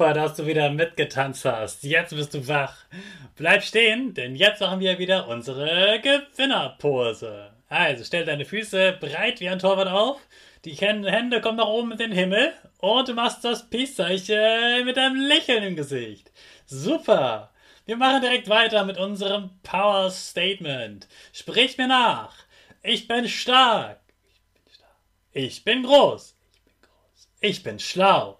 Super, dass du wieder mitgetanzt hast. Jetzt bist du wach. Bleib stehen, denn jetzt machen wir wieder unsere Gewinnerpose. Also stell deine Füße breit wie ein Torwart auf. Die Hände kommen nach oben in den Himmel und du machst das Peace-Zeichen mit einem Lächeln im Gesicht. Super. Wir machen direkt weiter mit unserem Power Statement. Sprich mir nach. Ich bin stark. Ich bin stark. Ich bin groß. Ich bin groß. Ich bin schlau.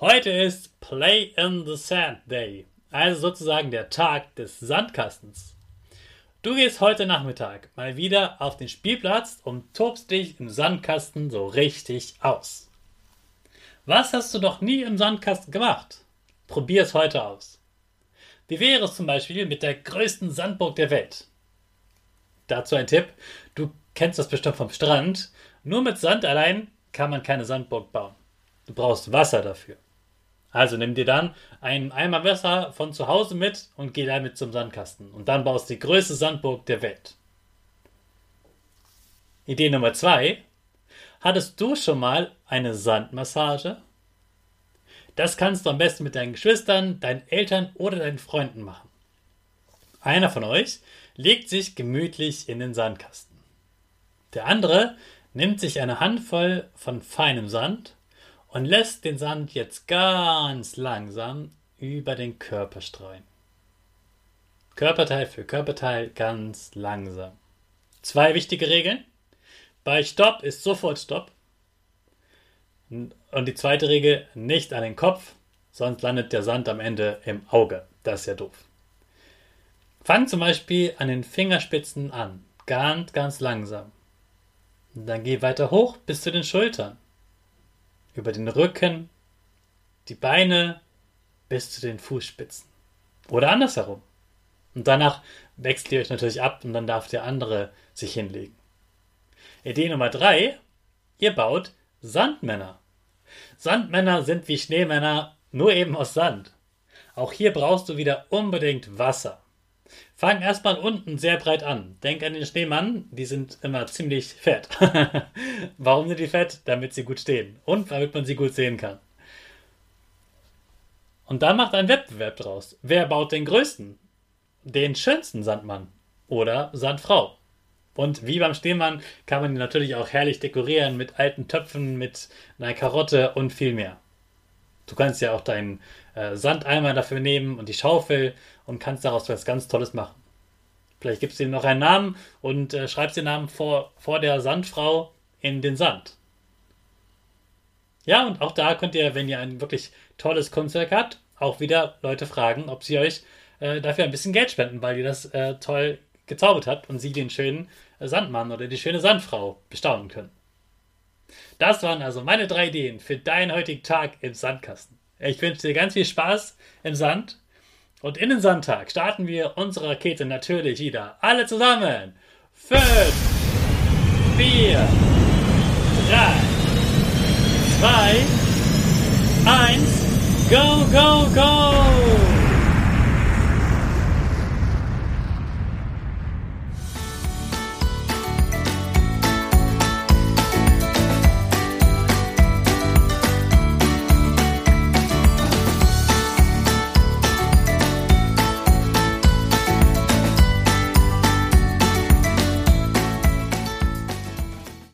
Heute ist Play in the Sand Day, also sozusagen der Tag des Sandkastens. Du gehst heute Nachmittag mal wieder auf den Spielplatz und tobst dich im Sandkasten so richtig aus. Was hast du noch nie im Sandkasten gemacht? Probier es heute aus. Wie wäre es zum Beispiel mit der größten Sandburg der Welt? Dazu ein Tipp, du kennst das bestimmt vom Strand, nur mit Sand allein kann man keine Sandburg bauen. Du brauchst Wasser dafür. Also nimm dir dann einen Eimer Wasser von zu Hause mit und geh damit zum Sandkasten. Und dann baust du die größte Sandburg der Welt. Idee Nummer zwei. Hattest du schon mal eine Sandmassage? Das kannst du am besten mit deinen Geschwistern, deinen Eltern oder deinen Freunden machen. Einer von euch legt sich gemütlich in den Sandkasten. Der andere nimmt sich eine Handvoll von feinem Sand und lässt den Sand jetzt ganz langsam über den Körper streuen. Körperteil für Körperteil ganz langsam. Zwei wichtige Regeln. Bei Stopp ist sofort Stopp. Und die zweite Regel, nicht an den Kopf, sonst landet der Sand am Ende im Auge. Das ist ja doof. Fang zum Beispiel an den Fingerspitzen an. Ganz, ganz langsam. Und dann geh weiter hoch bis zu den Schultern über den Rücken, die Beine bis zu den Fußspitzen. Oder andersherum. Und danach wechselt ihr euch natürlich ab und dann darf der andere sich hinlegen. Idee Nummer drei: Ihr baut Sandmänner. Sandmänner sind wie Schneemänner, nur eben aus Sand. Auch hier brauchst du wieder unbedingt Wasser. Fang erstmal unten sehr breit an. Denk an den Schneemann, die sind immer ziemlich fett. Warum sind die fett? Damit sie gut stehen und damit man sie gut sehen kann. Und dann macht ein Wettbewerb draus. Wer baut den größten? Den schönsten Sandmann oder Sandfrau? Und wie beim Schneemann kann man ihn natürlich auch herrlich dekorieren mit alten Töpfen, mit einer Karotte und viel mehr. Du kannst ja auch deinen äh, Sandeimer dafür nehmen und die Schaufel und kannst daraus was ganz Tolles machen. Vielleicht gibst du ihm noch einen Namen und äh, schreibst den Namen vor, vor der Sandfrau in den Sand. Ja, und auch da könnt ihr, wenn ihr ein wirklich tolles Kunstwerk habt, auch wieder Leute fragen, ob sie euch äh, dafür ein bisschen Geld spenden, weil ihr das äh, toll gezaubert habt und sie den schönen äh, Sandmann oder die schöne Sandfrau bestaunen können. Das waren also meine drei Ideen für deinen heutigen Tag im Sandkasten. Ich wünsche dir ganz viel Spaß im Sand. Und in den Sonntag starten wir unsere Rakete natürlich wieder. Alle zusammen. Fünf, vier, drei, zwei, eins, go, go, go!